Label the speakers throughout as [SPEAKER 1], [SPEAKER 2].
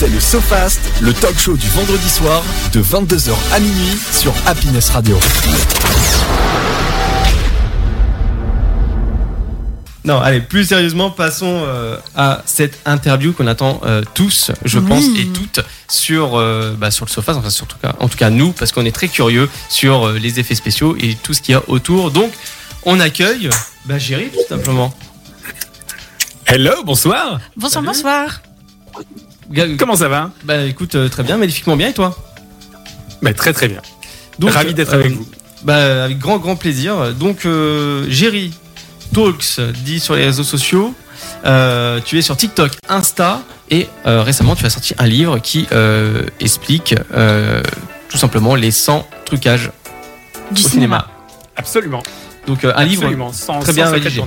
[SPEAKER 1] C'est le SoFast, le talk show du vendredi soir de 22h à minuit sur Happiness Radio.
[SPEAKER 2] Non, allez, plus sérieusement, passons euh, à cette interview qu'on attend euh, tous, je
[SPEAKER 3] Oui.
[SPEAKER 2] pense, et toutes sur, euh, bah, sur le sofa, enfin, sur tout cas, en tout cas nous, parce qu'on est très curieux sur euh, les effets spéciaux et tout ce qu'il y a autour. Donc, on accueille bah, Géry, tout simplement.
[SPEAKER 4] Hello, bonsoir.
[SPEAKER 3] Bonsoir,
[SPEAKER 2] Salut.
[SPEAKER 3] bonsoir.
[SPEAKER 4] Comment ça va
[SPEAKER 2] Bah écoute, euh, très bien, magnifiquement bien, et toi
[SPEAKER 4] bah, Très très bien.
[SPEAKER 2] Donc,
[SPEAKER 4] Ravi d'être
[SPEAKER 2] euh,
[SPEAKER 4] avec vous.
[SPEAKER 2] Bah, avec grand, grand plaisir. Donc, euh, Géry Talks, dit sur les réseaux sociaux. Euh, tu es sur TikTok, Insta, et euh, récemment, tu as sorti un livre qui euh, explique euh, tout simplement les 100 trucages
[SPEAKER 3] Du
[SPEAKER 2] au
[SPEAKER 3] cinéma.
[SPEAKER 2] cinéma.
[SPEAKER 4] Absolument.
[SPEAKER 2] Donc, euh, un livre,
[SPEAKER 4] Absolument. Sans,
[SPEAKER 2] très
[SPEAKER 4] sans
[SPEAKER 2] bien rédigé.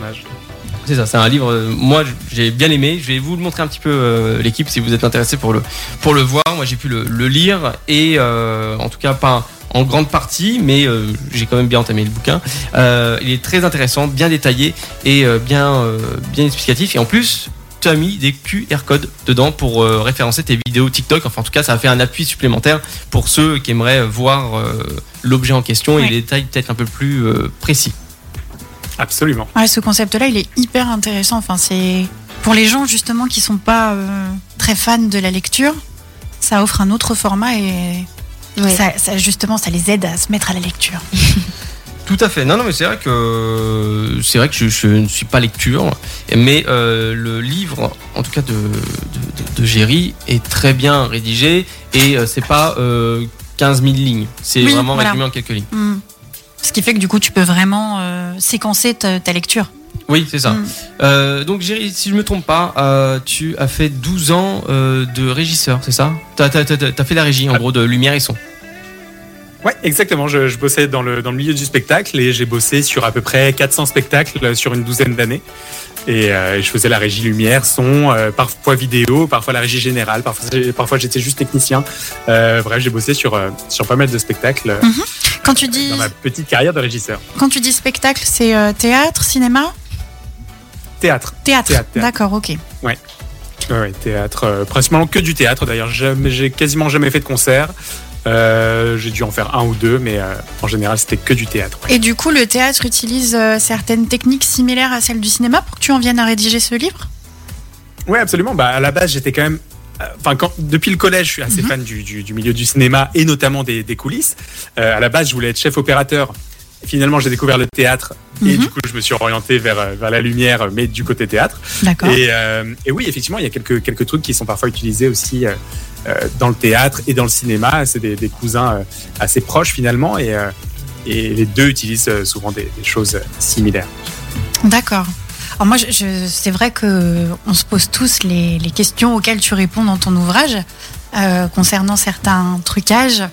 [SPEAKER 2] C'est ça, c'est un livre, euh, moi j'ai bien aimé. Je vais vous le montrer un petit peu, euh, l'équipe, si vous êtes intéressé pour le, pour le voir. Moi, j'ai pu le, le lire, et euh, en tout cas, pas en grande partie, mais j'ai quand même bien entamé le bouquin. Il est très intéressant, bien détaillé et bien, bien explicatif. Et en plus, tu as mis des QR codes dedans pour euh, référencer tes vidéos TikTok. Enfin, en tout cas, ça a fait un appui supplémentaire pour ceux qui aimeraient voir euh, l'objet en question et
[SPEAKER 3] Ouais.
[SPEAKER 2] les détails peut-être un peu plus euh, précis.
[SPEAKER 4] Absolument.
[SPEAKER 3] Ouais, ce concept-là, il est hyper intéressant. Enfin, c'est pour les gens justement qui sont pas euh, très fans de la lecture, ça offre un autre format et
[SPEAKER 5] Ouais.
[SPEAKER 3] ça, ça, justement, ça les aide à se mettre à la lecture.
[SPEAKER 2] Tout à fait. Non, non, mais c'est vrai que c'est vrai que je, je ne suis pas lecture, mais euh, le livre, en tout cas de, de, de- de Géry, est très bien rédigé et euh, c'est pas euh, 15 000 lignes. C'est
[SPEAKER 3] Oui,
[SPEAKER 2] vraiment
[SPEAKER 3] voilà.
[SPEAKER 2] résumé en quelques lignes.
[SPEAKER 3] Hmm. Ce qui fait que du coup, tu peux vraiment euh, séquencer ta, ta lecture.
[SPEAKER 2] Oui, c'est ça.
[SPEAKER 3] Mm.
[SPEAKER 2] Euh, donc Géry, si je me trompe pas, euh, tu as fait 12 ans euh, de régisseur, c'est ça? T'as as, fait la régie en
[SPEAKER 4] Ah.
[SPEAKER 2] gros de lumière et son.
[SPEAKER 4] Ouais, exactement. Je, je bossais dans le, dans le milieu du spectacle et j'ai bossé sur à peu près 400 spectacles euh, sur une douzaine d'années. Et euh, je faisais la régie lumière, son, euh, parfois vidéo, parfois la régie générale, parfois, parfois j'étais juste technicien. Euh, bref, j'ai bossé sur, sur pas mal de spectacles euh,
[SPEAKER 3] Quand tu dis,
[SPEAKER 4] dans ma petite carrière de régisseur.
[SPEAKER 3] quand tu dis spectacle, c'est théâtre, cinéma?
[SPEAKER 4] Théâtre.
[SPEAKER 3] Théâtre.
[SPEAKER 4] Théâtre, théâtre.
[SPEAKER 3] D'accord, ok.
[SPEAKER 4] Ouais, ouais, théâtre, principalement que du théâtre d'ailleurs. J'ai quasiment jamais fait de concert. Euh, j'ai dû en faire un ou deux, mais euh, en général c'était que du théâtre. ouais.
[SPEAKER 3] Et du coup, le théâtre utilise euh, certaines techniques similaires à celles du cinéma pour que tu en viennes à rédiger ce livre?
[SPEAKER 4] Ouais, absolument. Bah, à la base, j'étais quand même. Enfin, quand, depuis le collège, je suis assez
[SPEAKER 3] Mhm.
[SPEAKER 4] fan du, du- du milieu du cinéma et notamment des, des coulisses. À la base, je voulais être chef opérateur. Finalement, j'ai découvert le théâtre et
[SPEAKER 3] Mhm.
[SPEAKER 4] du coup, je me suis orienté vers, vers la lumière, mais du côté théâtre.
[SPEAKER 3] D'accord.
[SPEAKER 4] Et, euh, et oui, effectivement, il y a quelques, quelques trucs qui sont parfois utilisés aussi euh, euh, dans le théâtre et dans le cinéma. C'est des, des cousins assez proches finalement et, euh, et les deux utilisent souvent des, des choses similaires.
[SPEAKER 3] D'accord. Alors moi, je, je- c'est vrai que on se pose tous les, les questions auxquelles tu réponds dans ton ouvrage concernant certains trucages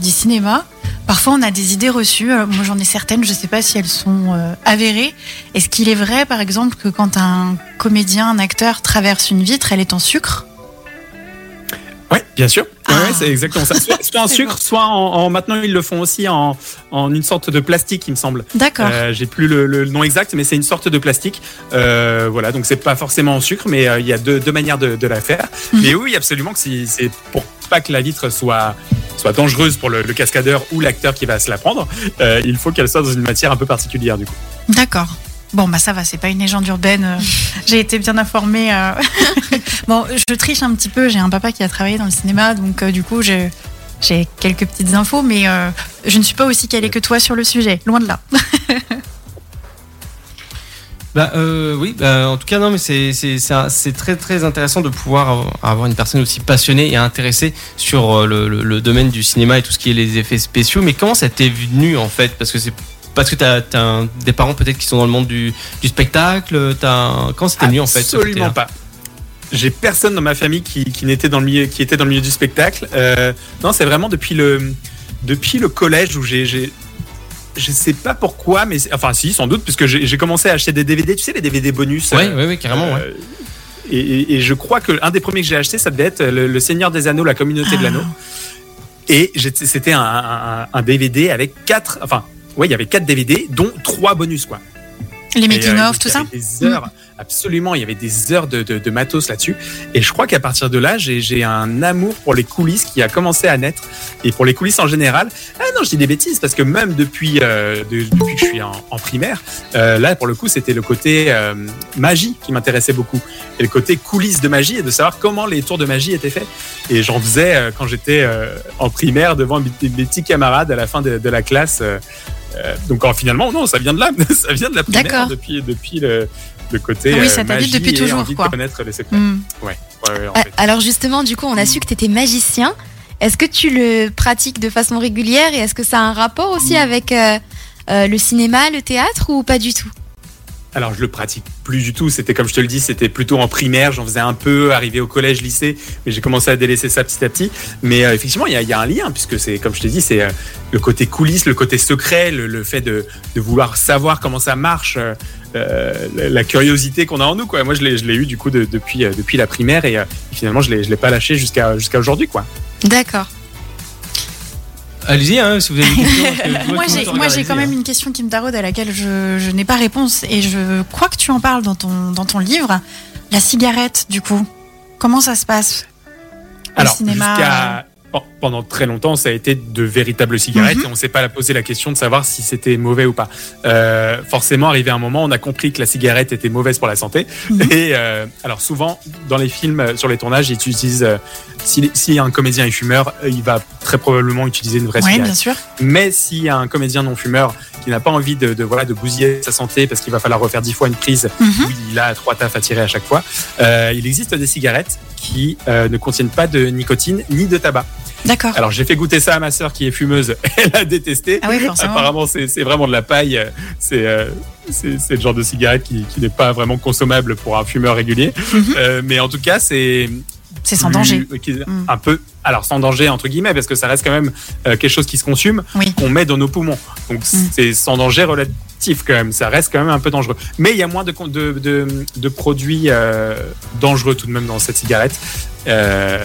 [SPEAKER 3] du cinéma. Parfois, on a des idées reçues. Euh, moi, j'en ai certaines. Je ne sais pas si elles sont euh, avérées. Est-ce qu'il est vrai, par exemple, que quand un comédien, un acteur traverse une vitre, elle est en sucre?
[SPEAKER 4] Oui, bien sûr.
[SPEAKER 3] Ah.
[SPEAKER 4] ouais, c'est exactement ça. Soit, soit en sucre, soit en, en- maintenant ils le font aussi en, en une sorte de plastique, il me semble.
[SPEAKER 3] D'accord.
[SPEAKER 4] Euh, J'ai plus le, le nom exact, mais c'est une sorte de plastique. Euh, voilà, donc c'est pas forcément en sucre, mais euh, il y a deux, deux manières de, de la faire.
[SPEAKER 3] Mhm.
[SPEAKER 4] Mais oui, absolument que c'est pour pas que la vitre soit soit dangereuse pour le, le cascadeur ou l'acteur qui va se la prendre, euh, il faut qu'elle soit dans une matière un peu particulière du coup.
[SPEAKER 3] D'accord. Bon, bah ça va, c'est pas une légende urbaine. euh, J'ai été bien informée. euh. bon, je triche un petit peu. J'ai un papa qui a travaillé dans le cinéma, donc euh, du coup, j'ai j'ai quelques petites infos, mais euh, je ne suis pas aussi calée que toi sur le sujet. Loin de là.
[SPEAKER 2] Bah euh, oui, bah, en tout cas non, mais c'est très très intéressant de pouvoir avoir- une personne aussi passionnée et intéressée sur euh, le, domaine du cinéma et tout ce qui est les effets spéciaux. Mais comment ça t'est venu en fait? Parce que c'est parce que t'as as des parents peut-être qui sont dans le monde du, spectacle. Un- comment c'était venu en fait
[SPEAKER 4] Absolument pas. J'ai personne dans ma famille qui, n'était dans le milieu, qui était dans le milieu du spectacle. Euh, non, c'est vraiment depuis le depuis le collège où j'ai- je sais pas pourquoi, mais enfin si, sans doute, puisque j'ai commencé à acheter des DVD. Tu sais, les DVD bonus.
[SPEAKER 2] Ouais,
[SPEAKER 4] euh,
[SPEAKER 2] ouais, ouais, carrément. ouais.
[SPEAKER 4] euh, et, et- et je crois que un des premiers que j'ai acheté, ça devait être le, le Seigneur des Anneaux, la communauté de
[SPEAKER 3] Ah.
[SPEAKER 4] l'anneau. Et c'était un, un- un DVD avec quatre, enfin, ouais, il y avait quatre DVD, dont trois bonus, quoi.
[SPEAKER 3] Les
[SPEAKER 4] euh,
[SPEAKER 3] making
[SPEAKER 4] donc,
[SPEAKER 3] of, tout ça.
[SPEAKER 4] Des heures, absolument, il y avait des heures de, de, de matos là-dessus. Et je crois qu'à partir de là, j'ai un amour pour les coulisses qui a commencé à naître et pour les coulisses en général. Ah non, je dis des bêtises parce que même depuis euh, de- depuis que je suis en, en primaire, euh, là pour le coup, c'était le côté euh, magie qui m'intéressait beaucoup et le côté coulisses de magie et de savoir comment les tours de magie étaient faits. Et j'en faisais euh, quand j'étais euh, en primaire devant mes, mes petits camarades à la fin de la classe. Euh, donc finalement, non, ça vient de là, ça vient de la primaire depuis depuis le, le côté
[SPEAKER 3] Ah oui,
[SPEAKER 4] euh,
[SPEAKER 3] ça
[SPEAKER 4] magie
[SPEAKER 3] depuis
[SPEAKER 4] et
[SPEAKER 3] toujours,
[SPEAKER 4] envie
[SPEAKER 3] quoi.
[SPEAKER 4] de connaître les secrets.
[SPEAKER 3] Hmm.
[SPEAKER 4] Ouais, ouais, ouais, en
[SPEAKER 5] Ah,
[SPEAKER 4] fait.
[SPEAKER 5] Alors justement, du coup, on a su que tu étais magicien. Est-ce que tu le pratiques de façon régulière et est-ce que ça a un rapport aussi avec euh, euh, le cinéma, le théâtre ou pas du tout?
[SPEAKER 4] Alors je le pratique plus du tout. C'était comme je te le dis, c'était plutôt en primaire. J'en faisais un peu, arrivé au collège, lycée, mais j'ai commencé à délaisser ça petit à petit. Mais euh, effectivement, il y a, un lien puisque c'est comme je te dis, c'est euh, le côté coulisses, le côté secret, le, fait de, vouloir savoir comment ça marche, euh, la, curiosité qu'on a en nous. Moi, je l'ai, eu du coup de- depuis depuis la primaire et finalement, je l'ai, l'ai pas lâché jusqu'à jusqu'à aujourd'hui, quoi.
[SPEAKER 5] D'accord.
[SPEAKER 2] Allez-y, hein, si vous avez des questions.
[SPEAKER 3] Moi, j'ai, moi, quand même
[SPEAKER 2] hein.
[SPEAKER 3] une question qui me taraude à laquelle je, je n'ai pas réponse et je crois que tu en parles dans ton, dans ton livre. La cigarette, du coup, comment ça se passe au
[SPEAKER 4] Alors,
[SPEAKER 3] cinéma
[SPEAKER 4] pendant très longtemps, ça a été de véritables cigarettes
[SPEAKER 3] Mhm.
[SPEAKER 4] et on ne s'est pas posé la question de savoir si c'était mauvais ou pas. Euh, forcément, arrivé à un moment, on a compris que la cigarette était mauvaise pour la santé.
[SPEAKER 3] Mhm.
[SPEAKER 4] Et euh, alors souvent, dans les films, euh, sur les tournages, ils utilisent euh, si, si un comédien est fumeur, il va très probablement utiliser une vraie
[SPEAKER 3] Oui,
[SPEAKER 4] cigarette.
[SPEAKER 3] bien sûr.
[SPEAKER 4] Mais a un comédien non fumeur qui n'a pas envie de, de, voilà, de bousiller sa santé parce qu'il va falloir refaire dix fois une prise
[SPEAKER 3] Mhm.
[SPEAKER 4] où il a trois tafs à tirer à chaque fois, euh, il existe des cigarettes qui euh, ne contiennent pas de nicotine ni de tabac.
[SPEAKER 3] D'accord.
[SPEAKER 4] Alors j'ai fait goûter ça à ma sœur qui est fumeuse, elle a détesté.
[SPEAKER 3] Ah oui, forcément.
[SPEAKER 4] Apparemment c'est vraiment de la paille, c'est euh, c'est le genre de cigarette qui, qui n'est pas vraiment consommable pour un fumeur régulier.
[SPEAKER 3] Mhm.
[SPEAKER 4] Euh, mais en tout cas c'est
[SPEAKER 3] C'est sans danger. Mm.
[SPEAKER 4] Un peu, alors sans danger entre guillemets, parce que ça reste quand même euh, quelque chose qui se consomme,
[SPEAKER 3] Oui.
[SPEAKER 4] qu'on met dans nos poumons. Donc
[SPEAKER 3] Mm.
[SPEAKER 4] c'est sans danger relatif quand même. Ça reste quand même un peu dangereux. Mais il y a moins de, con- de, de, de produits euh, dangereux tout de même dans cette cigarette. Euh,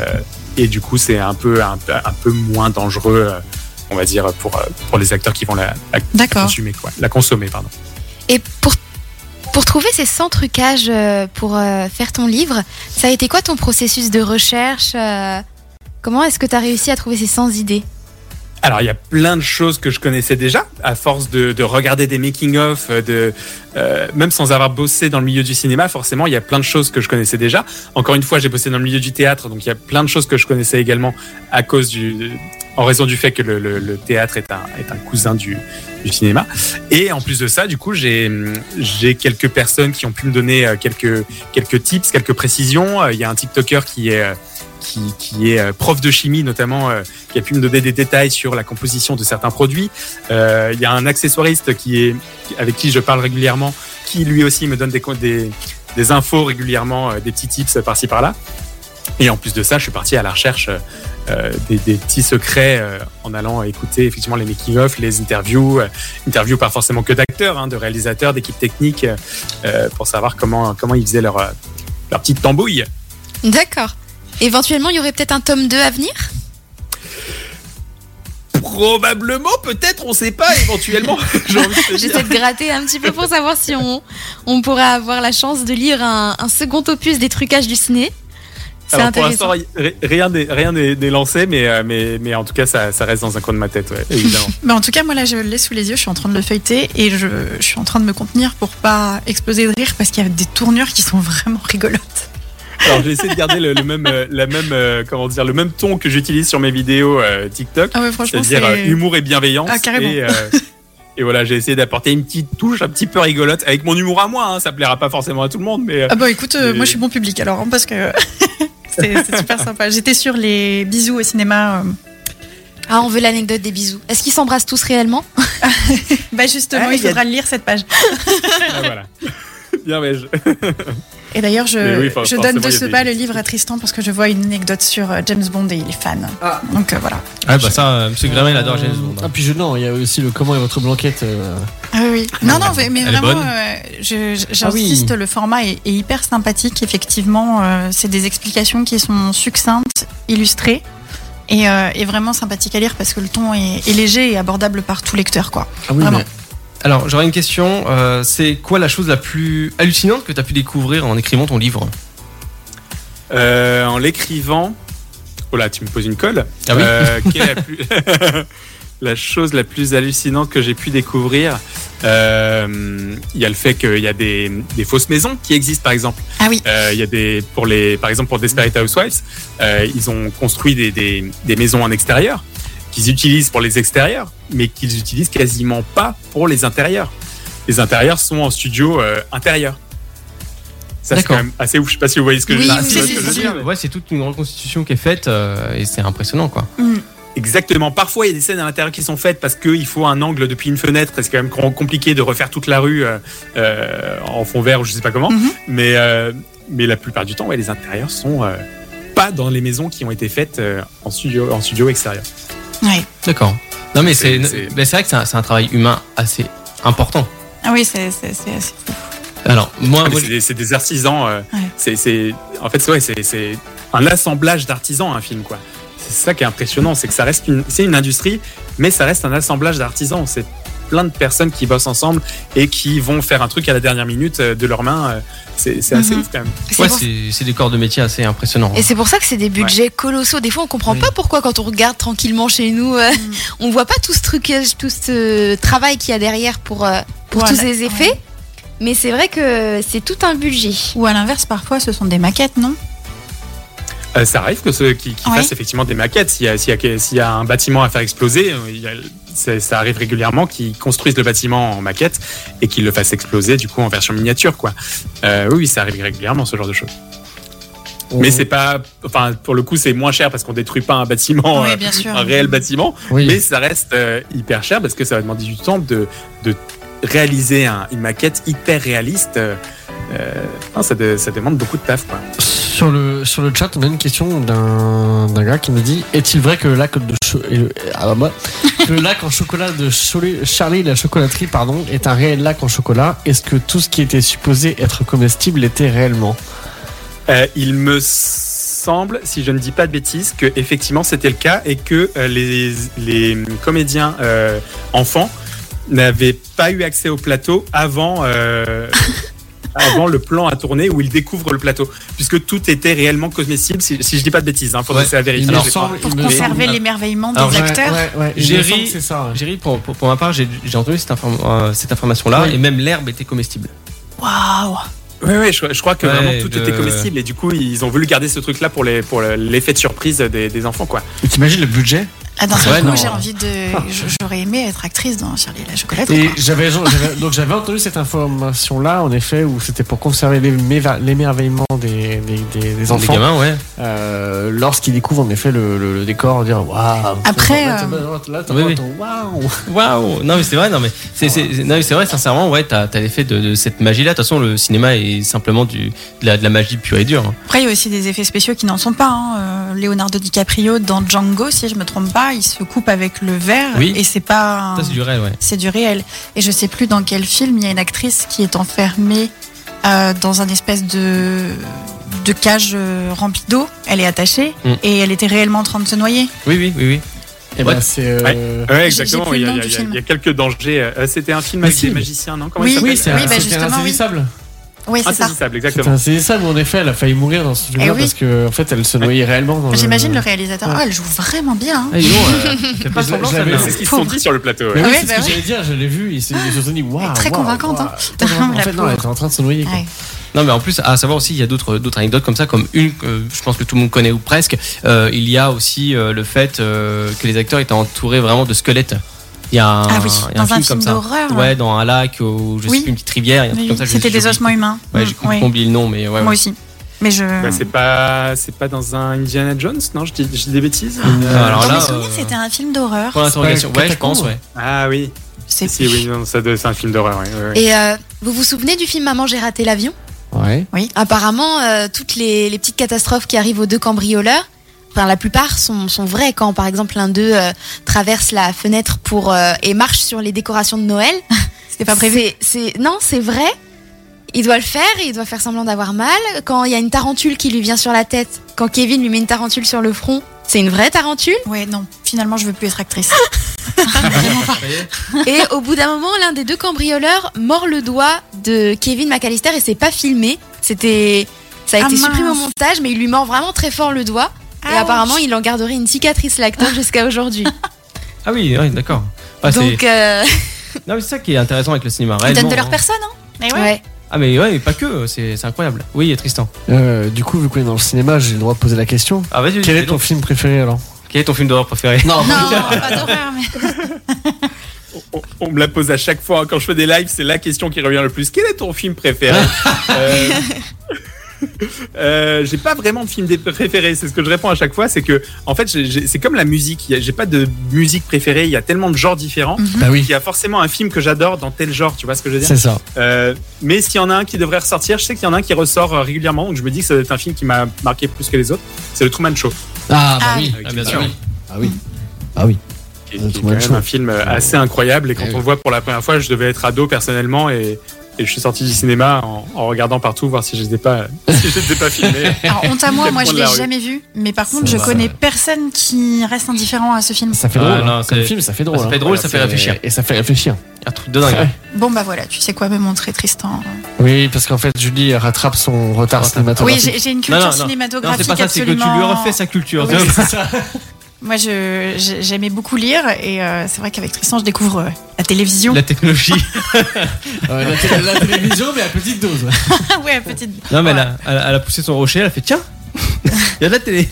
[SPEAKER 4] et du coup, c'est un peu, un, peu- un peu moins dangereux, on va dire, pour, pour les acteurs qui vont la, consommer. Quoi. La consommer, pardon.
[SPEAKER 5] Et pour, pour trouver ces 100 trucages pour faire ton livre, ça a été quoi ton processus de recherche Comment est-ce que tu as réussi à trouver ces 100 idées
[SPEAKER 4] Alors, il y a plein de choses que je connaissais déjà, à force de, de regarder des making-of, de, euh, même sans avoir bossé dans le milieu du cinéma, forcément, il y a plein de choses que je connaissais déjà. Encore une fois, j'ai bossé dans le milieu du théâtre, donc il y a plein de choses que je connaissais également à cause du, en raison du fait que le, théâtre est un, est un cousin du, du cinéma. Et en plus de ça, du coup, j'ai j'ai quelques personnes qui ont pu me donner euh, quelques quelques tips, quelques précisions. Euh, Il y a un TikToker qui est euh, qui, est euh, prof de chimie notamment, euh, qui a pu me donner des détails sur la composition de certains produits. Euh, Il y a un accessoiriste qui est avec qui je parle régulièrement, qui lui aussi me donne des infos régulièrement, des petits tips par-ci par-là. Et en plus de ça, je suis parti à la recherche des, petits secrets en allant écouter effectivement les making-of, les interviews, interviews pas forcément que d'acteurs, hein, de réalisateurs, d'équipes techniques, pour savoir comment comment ils faisaient leur leur petite tambouille.
[SPEAKER 5] D'accord. Éventuellement, il y aurait peut-être un tome 2 à venir?
[SPEAKER 4] Probablement, peut-être, on sait pas, éventuellement. J'ai envie de.
[SPEAKER 5] J'essaie de gratter un petit peu pour savoir si on, on pourrait avoir la chance de lire un, un second opus des trucages du ciné. C'est
[SPEAKER 4] Alors pour
[SPEAKER 5] intéressant.
[SPEAKER 4] l'instant, ri- rien n'est rien n'est lancé, mais, euh, mais, mais en tout cas, ça, ça reste dans un coin de ma tête, ouais, évidemment.
[SPEAKER 3] Mais en tout cas, moi là, je l'ai sous les yeux, je suis en train de le feuilleter et je, je suis en train de me contenir pour pas exploser de rire parce qu'il y a des tournures qui sont vraiment rigolotes.
[SPEAKER 4] Alors, j'ai essayé de garder le, le même, euh, la même, euh, comment dire, le même ton que j'utilise sur mes vidéos euh, TikTok,
[SPEAKER 3] Ah ouais, franchement,
[SPEAKER 4] c'est-à-dire euh,
[SPEAKER 3] c'est.
[SPEAKER 4] humour et bienveillance.
[SPEAKER 3] Ah, carrément.
[SPEAKER 4] Et, euh, et voilà, j'ai essayé d'apporter une petite touche un petit peu rigolote avec mon humour à moi. Hein, ça plaira pas forcément à tout le monde, mais
[SPEAKER 3] Ah bah écoute, euh,
[SPEAKER 4] Mais-
[SPEAKER 3] moi je suis bon public alors, hein, parce que c'est c'est super sympa. J'étais sur les bisous au cinéma. euh,
[SPEAKER 5] Ah, on veut l'anecdote des bisous. Est-ce qu'ils s'embrassent tous réellement?
[SPEAKER 3] Bah justement,
[SPEAKER 4] Ah,
[SPEAKER 3] il
[SPEAKER 4] il y a-
[SPEAKER 3] faudra le lire cette page.
[SPEAKER 4] ah, voilà. Bien, ouais, je-
[SPEAKER 3] Et d'ailleurs, je,
[SPEAKER 4] oui,
[SPEAKER 3] donne de
[SPEAKER 4] il
[SPEAKER 3] ce
[SPEAKER 4] des-
[SPEAKER 3] pas le livre à Tristan parce que je vois une anecdote sur euh, James Bond et il est fan.
[SPEAKER 2] Ah.
[SPEAKER 3] Donc euh, voilà.
[SPEAKER 2] Ah bah ça, euh, Monsieur Gramel adore James Bond.
[SPEAKER 6] Ah, puis je, non, il y a aussi le comment est votre blanquette. euh,
[SPEAKER 3] Ah oui, oui. Non, non, mais, vraiment, euh,
[SPEAKER 6] Ah oui.
[SPEAKER 3] j'insiste, le format est, est hyper sympathique. Effectivement, euh, c'est des explications qui sont succinctes, illustrées. Et, euh, et vraiment sympathique à lire parce que le ton est, est léger et abordable par tout lecteur. Quoi.
[SPEAKER 6] Ah oui,
[SPEAKER 3] Vraiment.
[SPEAKER 6] mais
[SPEAKER 2] Alors, j'aurais une question. euh, c'est quoi la chose la plus hallucinante que tu as pu découvrir en écrivant ton livre?
[SPEAKER 4] Euh, en l'écrivant, oh là, tu me poses une colle.
[SPEAKER 2] Ah oui
[SPEAKER 4] Euh, quelle est la, plus- la chose la plus hallucinante que j'ai pu découvrir? Euh, Il y a le fait qu'il y a des, des fausses maisons qui existent, par exemple.
[SPEAKER 3] Ah oui.
[SPEAKER 4] Euh, Il y a des, pour les, par exemple, pour Desperate Housewives, euh, ils ont construit des, des, des maisons en extérieur qu'ils utilisent pour les extérieurs, mais qu'ils utilisent quasiment pas pour les intérieurs. Les intérieurs sont en studio euh, intérieur. Ça, c'est
[SPEAKER 2] D'accord.
[SPEAKER 4] quand même assez ouf. Je sais pas si vous voyez ce que
[SPEAKER 5] Oui,
[SPEAKER 4] je,
[SPEAKER 5] oui,
[SPEAKER 4] ce que je dire, mais-
[SPEAKER 2] Ouais, c'est toute une reconstitution qui est faite euh, et c'est impressionnant, quoi.
[SPEAKER 3] Mm.
[SPEAKER 4] Exactement. Parfois, il y a des scènes à l'intérieur qui sont faites parce qu'il faut un angle depuis une fenêtre. C'est quand même com- compliqué de refaire toute la rue euh, en fond vert ou je sais pas comment.
[SPEAKER 3] Mhm.
[SPEAKER 4] Mais, euh, mais la plupart du temps, ouais, les intérieurs sont euh, pas dans les maisons qui ont été faites euh, en, studio, en studio extérieur.
[SPEAKER 3] Ouais.
[SPEAKER 2] D'accord. Non, mais c'est
[SPEAKER 4] c'est-
[SPEAKER 2] vrai que c'est un, travail humain assez important.
[SPEAKER 3] Ah oui, c'est c'est- c'est assez fou.
[SPEAKER 2] Alors, moi,
[SPEAKER 4] Ah,
[SPEAKER 2] moi,
[SPEAKER 4] c'est des, c'est des artisans. euh,
[SPEAKER 3] Ouais.
[SPEAKER 4] c'est- c'est- en fait, c'est ouais, c'est- c'est un assemblage d'artisans, un film, quoi. C'est ça qui est impressionnant, c'est que ça reste une, c'est une industrie, mais ça reste un assemblage d'artisans. C'est plein de personnes qui bossent ensemble et qui vont faire un truc à la dernière minute euh, de leurs mains. euh, C'est assez
[SPEAKER 3] Mhm.
[SPEAKER 4] ouf quand même.
[SPEAKER 5] C'est
[SPEAKER 2] ouais,
[SPEAKER 5] pour-
[SPEAKER 2] c'est des corps de métier assez impressionnants. hein.
[SPEAKER 5] Et c'est pour ça que c'est des budgets colossaux. Des fois, on comprend
[SPEAKER 2] Oui.
[SPEAKER 5] pas pourquoi quand on regarde tranquillement chez nous, euh,
[SPEAKER 3] Mm.
[SPEAKER 5] on voit pas tout ce trucage, tout ce travail qu'il y a derrière pour, pour
[SPEAKER 3] Voilà,
[SPEAKER 5] tous ces effets.
[SPEAKER 3] ouais.
[SPEAKER 5] Mais c'est vrai que c'est tout un budget.
[SPEAKER 3] Ou à l'inverse, parfois, ce sont des maquettes, non?
[SPEAKER 4] Euh, ça arrive que ceux qui, qui
[SPEAKER 3] Ouais.
[SPEAKER 4] fassent effectivement des maquettes, s'il y, y, a- s'il y a un bâtiment à faire exploser, il y a- ça, arrive régulièrement qu'ils construisent le bâtiment en maquette et qu'ils le fassent exploser du coup en version miniature quoi. Euh, oui, ça arrive régulièrement ce genre de choses. Mais c'est pas, enfin pour le coup c'est moins cher parce qu'on détruit pas un bâtiment,
[SPEAKER 3] Oui,
[SPEAKER 4] euh,
[SPEAKER 3] bien sûr.
[SPEAKER 4] un réel bâtiment,
[SPEAKER 6] Oui.
[SPEAKER 4] mais ça reste euh, hyper cher parce que ça va demander du temps de, de réaliser un- une maquette hyper réaliste. euh, euh, non, ça, de- ça demande beaucoup de taf quoi.
[SPEAKER 6] Sur le, sur le chat, on a une question d'un d'un gars qui nous dit Est-il vrai que le lac de le, ah bah, que le lac en chocolat de Charlie la chocolaterie pardon, est un réel lac en chocolat. Est-ce que tout ce qui était supposé être comestible l'était réellement?
[SPEAKER 4] Euh, il me semble, si je ne dis pas de bêtises, que effectivement c'était le cas et que euh, les, les comédiens euh, enfants n'avaient pas eu accès au plateau avant, euh, avant le plan à tourner où ils découvrent le plateau, puisque tout était réellement comestible. Si, si je dis pas de bêtises, il faudrait
[SPEAKER 2] Ouais.
[SPEAKER 4] ça vérifier.
[SPEAKER 6] Il semble-
[SPEAKER 3] Pour
[SPEAKER 6] il
[SPEAKER 3] conserver l'émerveillement des
[SPEAKER 2] Alors,
[SPEAKER 3] acteurs.
[SPEAKER 6] Ouais, il
[SPEAKER 2] J'ai ri- pour, pour, pour ma part, j'ai entendu cette, inform- euh, cette information-là et même l'herbe était comestible.
[SPEAKER 3] Waouh
[SPEAKER 4] Oui, oui, je, je crois que
[SPEAKER 2] Ouais,
[SPEAKER 4] vraiment tout
[SPEAKER 2] de-
[SPEAKER 4] était comestible et du coup ils ont voulu garder ce truc-là pour les pour l'effet de surprise des, des enfants quoi.
[SPEAKER 6] T'imagines le budget?
[SPEAKER 3] Ah, D'un
[SPEAKER 2] Ouais,
[SPEAKER 3] seul
[SPEAKER 2] non.
[SPEAKER 3] coup, j'ai envie de. J'aurais aimé être actrice dans Charlie et la chocolaterie.
[SPEAKER 6] Et j'avais j'avais- donc j'avais entendu cette information là en effet où c'était pour conserver l'émerve- l'émerveillement des, des, des- des
[SPEAKER 2] Les
[SPEAKER 6] enfants
[SPEAKER 2] gamins, ouais.
[SPEAKER 6] euh, lorsqu'ils découvrent en effet le, le- le décor dire waouh
[SPEAKER 3] Après,
[SPEAKER 6] là,
[SPEAKER 3] euh,
[SPEAKER 6] t'as-
[SPEAKER 2] oui,
[SPEAKER 6] waouh
[SPEAKER 2] Waouh Non mais c'est vrai, non mais c'est c'est- c'est- non, mais c'est vrai, sincèrement, ouais, t'as as l'effet de, de cette magie-là. De toute façon, le cinéma est simplement du, de, la, de la magie pure et dure. hein.
[SPEAKER 3] Après, il y a aussi des effets spéciaux qui n'en sont pas. hein. Leonardo DiCaprio dans Django, si je me trompe pas, il se coupe avec le verre
[SPEAKER 2] Oui.
[SPEAKER 3] et c'est pas. un-
[SPEAKER 2] c'est du réel, ouais.
[SPEAKER 3] c'est du réel. Et je sais plus dans quel film il y a une actrice qui est enfermée euh, dans un espèce de de cage euh, remplie d'eau. Elle est attachée
[SPEAKER 2] Mm.
[SPEAKER 3] et elle était réellement en train de se noyer.
[SPEAKER 2] Oui, oui, oui, oui.
[SPEAKER 6] et
[SPEAKER 2] Ouais.
[SPEAKER 6] ben c'est euh,
[SPEAKER 4] Ouais, exactement. Il y, a- il y a- il a- quelques dangers. Euh, C'était un film
[SPEAKER 6] Mais
[SPEAKER 4] avec
[SPEAKER 6] si.
[SPEAKER 4] des magiciens, non Comment
[SPEAKER 3] Oui,
[SPEAKER 6] oui c'est
[SPEAKER 3] Oui,
[SPEAKER 6] un,
[SPEAKER 3] bah,
[SPEAKER 6] insaisissable
[SPEAKER 3] Oui, c'est ça.
[SPEAKER 4] Insaisissable, exactement.
[SPEAKER 6] insaisissable où en effet elle a failli mourir dans ce film
[SPEAKER 3] Eh oui.
[SPEAKER 6] parce que en fait elle se noyait réellement
[SPEAKER 3] J'imagine le
[SPEAKER 6] le
[SPEAKER 3] réalisateur.
[SPEAKER 6] Ouais.
[SPEAKER 3] Ah, elle joue vraiment bien. hein.
[SPEAKER 2] Ah, donc, euh.
[SPEAKER 4] C'est ce qu'ils se sont dit sur le plateau. ouais.
[SPEAKER 6] mais oui,
[SPEAKER 3] Ouais,
[SPEAKER 6] c'est
[SPEAKER 3] bah
[SPEAKER 6] ce que
[SPEAKER 3] oui.
[SPEAKER 6] j'allais dire, je l'ai vu, ils se sont dit waouh.
[SPEAKER 3] très
[SPEAKER 6] waouh,
[SPEAKER 3] convaincante,
[SPEAKER 6] waouh.
[SPEAKER 3] hein.
[SPEAKER 6] En fait, non, elle était en train de se noyer. quoi.
[SPEAKER 3] Ouais.
[SPEAKER 2] Non, mais en plus, à savoir aussi, il y a d'autres d'autres anecdotes comme ça, comme une que je pense que tout le monde connaît ou presque. Euh, il y a aussi euh, le fait euh, que les acteurs étaient entourés vraiment de squelettes. Il y a un,
[SPEAKER 3] Ah oui,
[SPEAKER 2] il y a
[SPEAKER 3] dans un
[SPEAKER 2] comme
[SPEAKER 3] film
[SPEAKER 2] ça.
[SPEAKER 3] d'horreur.
[SPEAKER 2] Ouais, dans un lac ou je sais
[SPEAKER 3] Oui.
[SPEAKER 2] plus une petite rivière.
[SPEAKER 3] Oui,
[SPEAKER 2] comme ça,
[SPEAKER 3] C'était des ossements humains.
[SPEAKER 2] Ouais, j'ai
[SPEAKER 3] Mm,
[SPEAKER 2] oublié le nom, mais ouais. ouais.
[SPEAKER 3] Moi aussi. Mais je.
[SPEAKER 4] Bah, c'est pas, c'est pas dans un Indiana Jones, non Je dis, je dis des bêtises.
[SPEAKER 2] Ah, alors
[SPEAKER 3] Dans
[SPEAKER 2] là, euh,
[SPEAKER 3] c'était un film d'horreur.
[SPEAKER 2] Pour l'interrogation, ouais, je pense, ouais.
[SPEAKER 4] Ah oui.
[SPEAKER 3] C'est
[SPEAKER 4] Si, oui, ça c'est un film d'horreur. ouais, ouais, ouais.
[SPEAKER 5] Et euh, vous vous souvenez du film Maman, j'ai raté l'avion?
[SPEAKER 6] Ouais.
[SPEAKER 5] Apparemment, euh, toutes les, les petites catastrophes qui arrivent aux deux cambrioleurs, enfin la plupart sont, sont vraies. Quand par exemple l'un d'eux euh, traverse la fenêtre pour euh, et marche sur les décorations de Noël,
[SPEAKER 3] C'était pas prévu.
[SPEAKER 5] C'est- non, c'est vrai. Il doit le faire, il doit faire semblant d'avoir mal. Quand il y a une tarentule qui lui vient sur la tête, quand Kevin lui met une tarentule sur le front, c'est une vraie tarentule?
[SPEAKER 3] Ouais, non. Finalement, je veux plus être actrice. Vraiment pas.
[SPEAKER 5] Et au bout d'un moment, l'un des deux cambrioleurs mord le doigt de Kevin McAllister et c'est pas filmé. C'était, ça a
[SPEAKER 3] Ah
[SPEAKER 5] été supprimé au montage, mais il lui mord vraiment très fort le doigt. Et apparemment, il en garderait une cicatrice l'acteur jusqu'à aujourd'hui.
[SPEAKER 2] Ah oui, oui, d'accord. Ah, c'est-
[SPEAKER 5] Donc, euh,
[SPEAKER 2] non, mais c'est ça qui est intéressant avec le cinéma.
[SPEAKER 3] Ils donnent
[SPEAKER 2] réellement,
[SPEAKER 3] de leur
[SPEAKER 2] hein.
[SPEAKER 3] personne, hein. Mais ouais.
[SPEAKER 5] ouais.
[SPEAKER 2] Ah mais ouais, mais pas que, c'est c'est incroyable. Oui, et Tristan.
[SPEAKER 6] Euh, du coup, vu qu'on est dans le cinéma, j'ai le droit de poser la question.
[SPEAKER 2] Ah vas-y,
[SPEAKER 6] Quel est
[SPEAKER 2] dis
[SPEAKER 6] ton
[SPEAKER 2] donc.
[SPEAKER 6] film préféré alors?
[SPEAKER 2] Quel est ton film d'horreur préféré?
[SPEAKER 6] Non,
[SPEAKER 3] Non, pas d'horreur, mais.
[SPEAKER 4] On, on me la pose à chaque fois quand je fais des lives, c'est la question qui revient le plus. Quel est ton film préféré? Euh, euh, J'ai pas vraiment de film préféré. C'est ce que je réponds à chaque fois. C'est que, en fait, c'est comme la musique. J'ai pas de musique préférée. Il y a tellement de genres différents.
[SPEAKER 6] Bah oui,
[SPEAKER 4] Il y a forcément un film que j'adore dans tel genre. Tu vois ce que je veux dire?
[SPEAKER 6] C'est ça.
[SPEAKER 4] Euh, Mais s'il y en a un qui devrait ressortir, je sais qu'il y en a un qui ressort euh, régulièrement. Donc je me dis que ça doit être un film qui m'a marqué plus que les autres. C'est le Truman Show.
[SPEAKER 6] Ah bah
[SPEAKER 3] Ah,
[SPEAKER 6] oui.
[SPEAKER 2] Ah, bien
[SPEAKER 4] Ah
[SPEAKER 2] sûr.
[SPEAKER 4] oui.
[SPEAKER 6] Ah oui. Ah oui.
[SPEAKER 4] qui qui est quand même un film assez incroyable. Et quand
[SPEAKER 6] Eh
[SPEAKER 4] on le voit pour la première fois, je devais être ado personnellement et, et je suis sorti du cinéma en, en regardant partout voir si je n'étais pas, si je n'étais pas filmé.
[SPEAKER 3] Alors, honte à moi, moi je l'ai
[SPEAKER 4] la rue.
[SPEAKER 3] jamais vu. Mais par contre,
[SPEAKER 6] Ça
[SPEAKER 3] je
[SPEAKER 6] va.
[SPEAKER 3] connais personne qui reste indifférent à ce film.
[SPEAKER 6] Ça fait
[SPEAKER 2] Ah,
[SPEAKER 6] drôle.
[SPEAKER 2] non,
[SPEAKER 6] hein.
[SPEAKER 2] c'est-
[SPEAKER 6] Comme film, ça fait drôle.
[SPEAKER 2] ça fait
[SPEAKER 6] hein.
[SPEAKER 2] drôle, ça fait réfléchir.
[SPEAKER 6] Et ça fait réfléchir.
[SPEAKER 2] Un truc de dingue.
[SPEAKER 6] Ouais.
[SPEAKER 3] Bon, bah voilà, tu sais quoi me montrer, Tristan.
[SPEAKER 6] Oui, parce qu'en fait, Julie rattrape son retard cinématographique.
[SPEAKER 3] Oui, j'ai j'ai une culture
[SPEAKER 2] non, non. Non,
[SPEAKER 3] cinématographique
[SPEAKER 2] c'est pas ça, c'est que tu lui refais sa culture.
[SPEAKER 3] Oui,
[SPEAKER 2] C'est-
[SPEAKER 3] c'est ça. Moi, j'aimais beaucoup lire et euh, c'est vrai qu'avec Tristan, je découvre euh, la télévision.
[SPEAKER 2] La technologie.
[SPEAKER 6] La, télé- la télévision, mais à petite dose.
[SPEAKER 3] ouais, petite.
[SPEAKER 2] Non, mais elle, a, elle a- elle a poussé son rocher, elle a fait tiens, il y a de la télé.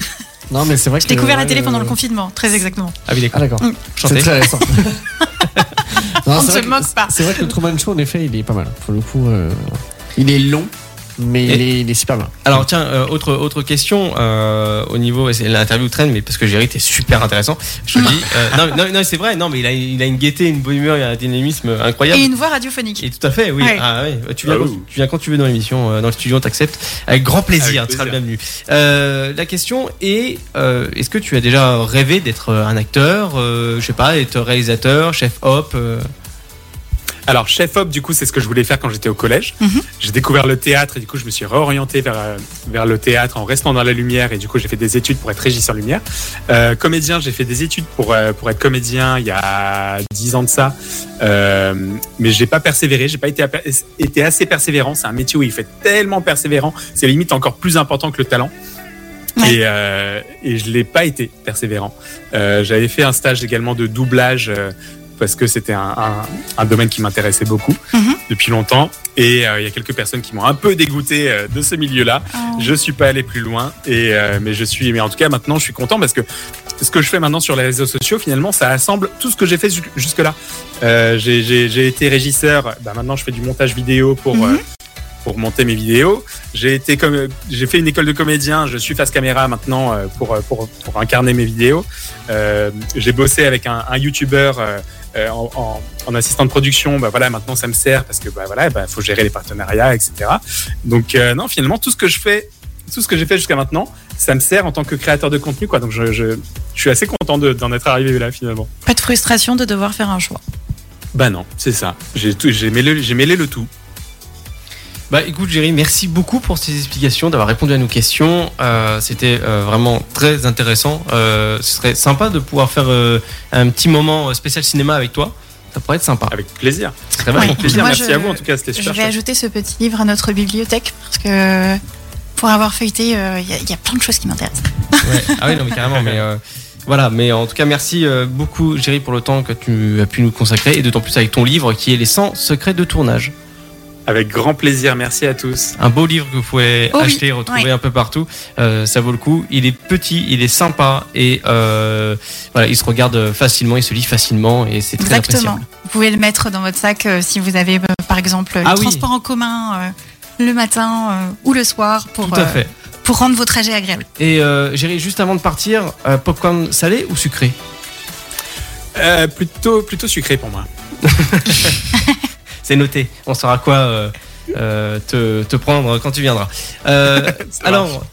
[SPEAKER 6] Non, mais c'est vrai que.
[SPEAKER 3] J'ai découvert la télé
[SPEAKER 6] euh,
[SPEAKER 3] pendant le confinement, très exactement.
[SPEAKER 2] Ah oui,
[SPEAKER 6] Ah,
[SPEAKER 2] d'accord.
[SPEAKER 6] d'accord.
[SPEAKER 3] Mm.
[SPEAKER 6] C'est très récent. Non,
[SPEAKER 3] On ne se
[SPEAKER 6] que-
[SPEAKER 3] moque pas.
[SPEAKER 6] C'est vrai que le Truman Show, en effet, il est pas mal. Pour le coup, euh, il est long, mais il, est, il est super bien.
[SPEAKER 2] Alors tiens, euh, autre autre question euh, au niveau, c'est l'interview traîne, mais parce que Jerry était super intéressant. Je te le dis. Euh, non, non, non, c'est vrai. Non, mais il a, il a une gaieté, une bonne humeur, il a un dynamisme incroyable.
[SPEAKER 3] Et une voix radiophonique.
[SPEAKER 2] Et tout à fait, oui.
[SPEAKER 3] Ouais.
[SPEAKER 2] Ah, ouais. Tu, viens
[SPEAKER 4] Ah
[SPEAKER 2] quand, tu viens quand tu veux dans l'émission, euh, dans le studio, on t'accepte. Avec grand plaisir,
[SPEAKER 4] Avec
[SPEAKER 2] tu seras le bienvenu. Euh, la question est euh, est-ce que tu as déjà rêvé d'être un acteur, euh, je sais pas, être réalisateur, chef op euh,
[SPEAKER 4] Alors, chef op, du coup, c'est ce que je voulais faire quand j'étais au collège.
[SPEAKER 3] Mhm.
[SPEAKER 4] J'ai découvert le théâtre et du coup, je me suis réorienté vers, euh, vers le théâtre en restant dans la lumière et du coup, j'ai fait des études pour être régisseur lumière. Euh, comédien, j'ai fait des études pour, euh, pour être comédien il y a 10 ans de ça. Euh, mais j'ai pas persévéré, j'ai pas été, été assez persévérant. C'est un métier où il faut être tellement persévérant. C'est limite encore plus important que le talent.
[SPEAKER 3] Ouais.
[SPEAKER 4] Et, euh, et je l'ai pas été persévérant. Euh, J'avais fait un stage également de doublage parce que c'était un, un, un domaine qui m'intéressait beaucoup
[SPEAKER 3] Mhm.
[SPEAKER 4] depuis longtemps. Et euh, il y a quelques personnes qui m'ont un peu dégoûté euh, de ce milieu-là.
[SPEAKER 3] Oh.
[SPEAKER 4] Je suis pas allé plus loin, et euh, mais je suis, mais en tout cas maintenant je suis content parce que ce que je fais maintenant sur les réseaux sociaux, finalement, ça assemble tout ce que j'ai fait ju- jusque-là. J'ai- été régisseur, bah, maintenant je fais du montage vidéo pour
[SPEAKER 3] Mhm.
[SPEAKER 4] pour monter mes vidéos. J'ai été comme j'ai fait une école de comédien, je suis face caméra maintenant pour pour pour incarner mes vidéos. Euh, j'ai bossé avec un, un YouTuber. Euh, en, en- en assistant de production, bah voilà, maintenant ça me sert parce que bah voilà, bah, faut gérer les partenariats, etc. Donc euh, non, finalement tout ce que je fais, tout ce que j'ai fait jusqu'à maintenant, ça me sert en tant que créateur de contenu, quoi. Donc je, je, je suis assez content de- d'en être arrivé là finalement.
[SPEAKER 3] Pas de frustration de devoir faire un choix?
[SPEAKER 4] Bah non, c'est ça. J'ai tout- j'ai mêlé, j'ai mêlé le tout.
[SPEAKER 2] Bah écoute Jerry, merci beaucoup pour ces explications, d'avoir répondu à nos questions. Euh, C'était euh, vraiment très intéressant. Euh, ce serait sympa de pouvoir faire euh, un petit moment spécial cinéma avec toi. Ça pourrait être sympa.
[SPEAKER 4] Avec plaisir.
[SPEAKER 2] Ce serait
[SPEAKER 3] Ouais.
[SPEAKER 4] Avec plaisir.
[SPEAKER 3] Moi,
[SPEAKER 4] Merci
[SPEAKER 3] je-
[SPEAKER 4] à vous en tout cas, c'était
[SPEAKER 3] Je
[SPEAKER 4] super.
[SPEAKER 3] vais
[SPEAKER 4] chouette.
[SPEAKER 3] ajouter ce petit livre à notre bibliothèque parce que pour avoir feuilleté, euh, il y, a- il y a plein de choses qui m'intéressent.
[SPEAKER 2] Ouais. Ah oui, non, mais carrément. Mais euh, voilà, mais en tout cas, merci beaucoup, Jerry, pour le temps que tu as pu nous consacrer et d'autant plus avec ton livre qui est Les 100 secrets de tournage.
[SPEAKER 4] Avec grand plaisir. Merci à tous.
[SPEAKER 2] Un beau livre que vous pouvez
[SPEAKER 3] Oh oui,
[SPEAKER 2] acheter, retrouver
[SPEAKER 3] ouais.
[SPEAKER 2] un peu partout. Euh, ça vaut le coup. Il est petit, il est sympa et euh, voilà, il se regarde facilement, il se lit facilement et c'est très
[SPEAKER 3] Exactement. Vous pouvez le mettre dans votre sac euh, si vous avez, euh, par exemple,
[SPEAKER 2] Ah
[SPEAKER 3] le
[SPEAKER 2] oui.
[SPEAKER 3] transport en commun euh, le matin euh, ou le soir pour,
[SPEAKER 2] Tout à
[SPEAKER 3] euh,
[SPEAKER 2] fait.
[SPEAKER 3] pour rendre vos trajets agréables.
[SPEAKER 2] Et euh, Jerry, juste avant de partir, euh, popcorn salé ou sucré?
[SPEAKER 4] Euh, plutôt, plutôt sucré pour moi.
[SPEAKER 2] C'est noté. On saura quoi euh, euh, te, te prendre quand tu viendras. Euh, alors,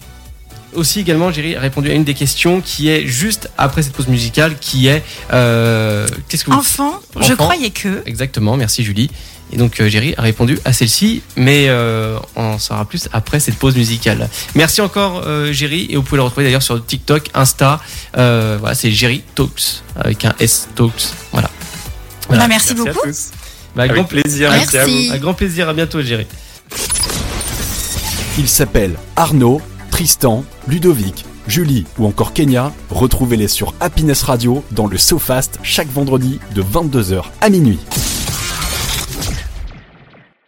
[SPEAKER 2] aussi également, Jerry a répondu à une des questions qui est juste après cette pause musicale, qui est euh, qu'est-ce que vous
[SPEAKER 3] Enfant, je croyais que.
[SPEAKER 2] Exactement, merci Julie. Et donc euh, Géry a répondu à celle-ci, mais euh, on en saura plus après cette pause musicale. Merci encore euh, Géry, et vous pouvez le retrouver d'ailleurs sur TikTok, Insta. Euh, voilà, c'est Géry Talks avec un S Talks. Voilà. Voilà.
[SPEAKER 3] Bah, merci,
[SPEAKER 4] Merci à
[SPEAKER 3] beaucoup.
[SPEAKER 2] Bah, avec, grand,
[SPEAKER 4] plaisir, merci à vous.
[SPEAKER 2] Avec grand plaisir. À bientôt Géry.
[SPEAKER 1] Ils s'appellent Arnaud, Tristan, Ludovic, Julie ou encore Kenya. Retrouvez-les sur Happiness Radio dans le SoFast chaque vendredi de 22h à minuit.